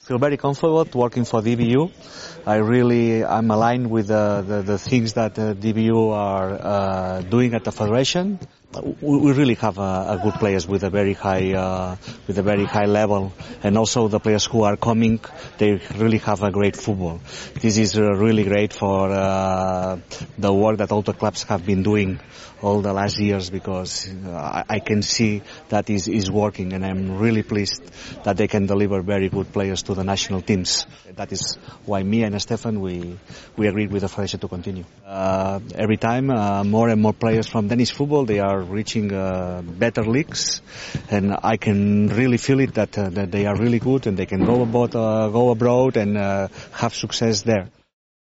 feel very comfortable working for DBU. I really I'm aligned with the, the, things that uh, DBU are uh, doing at the federation. We we really have a, a good players with a very high uh, with a very high level, and also the players who are coming, they really have a great football. This is uh, really great for uh, the work that all the clubs have been doing all the last years because uh, I, can see that is is working, and I'm really pleased that they can deliver very good players to the national teams. That is why me and Stefan we we agreed with the federation to continue. Uh, every time uh, more and more players from Danish football they are reaching uh, better leagues, and I can really feel it that uh, that they are really good and they can go about uh, go abroad and have success there.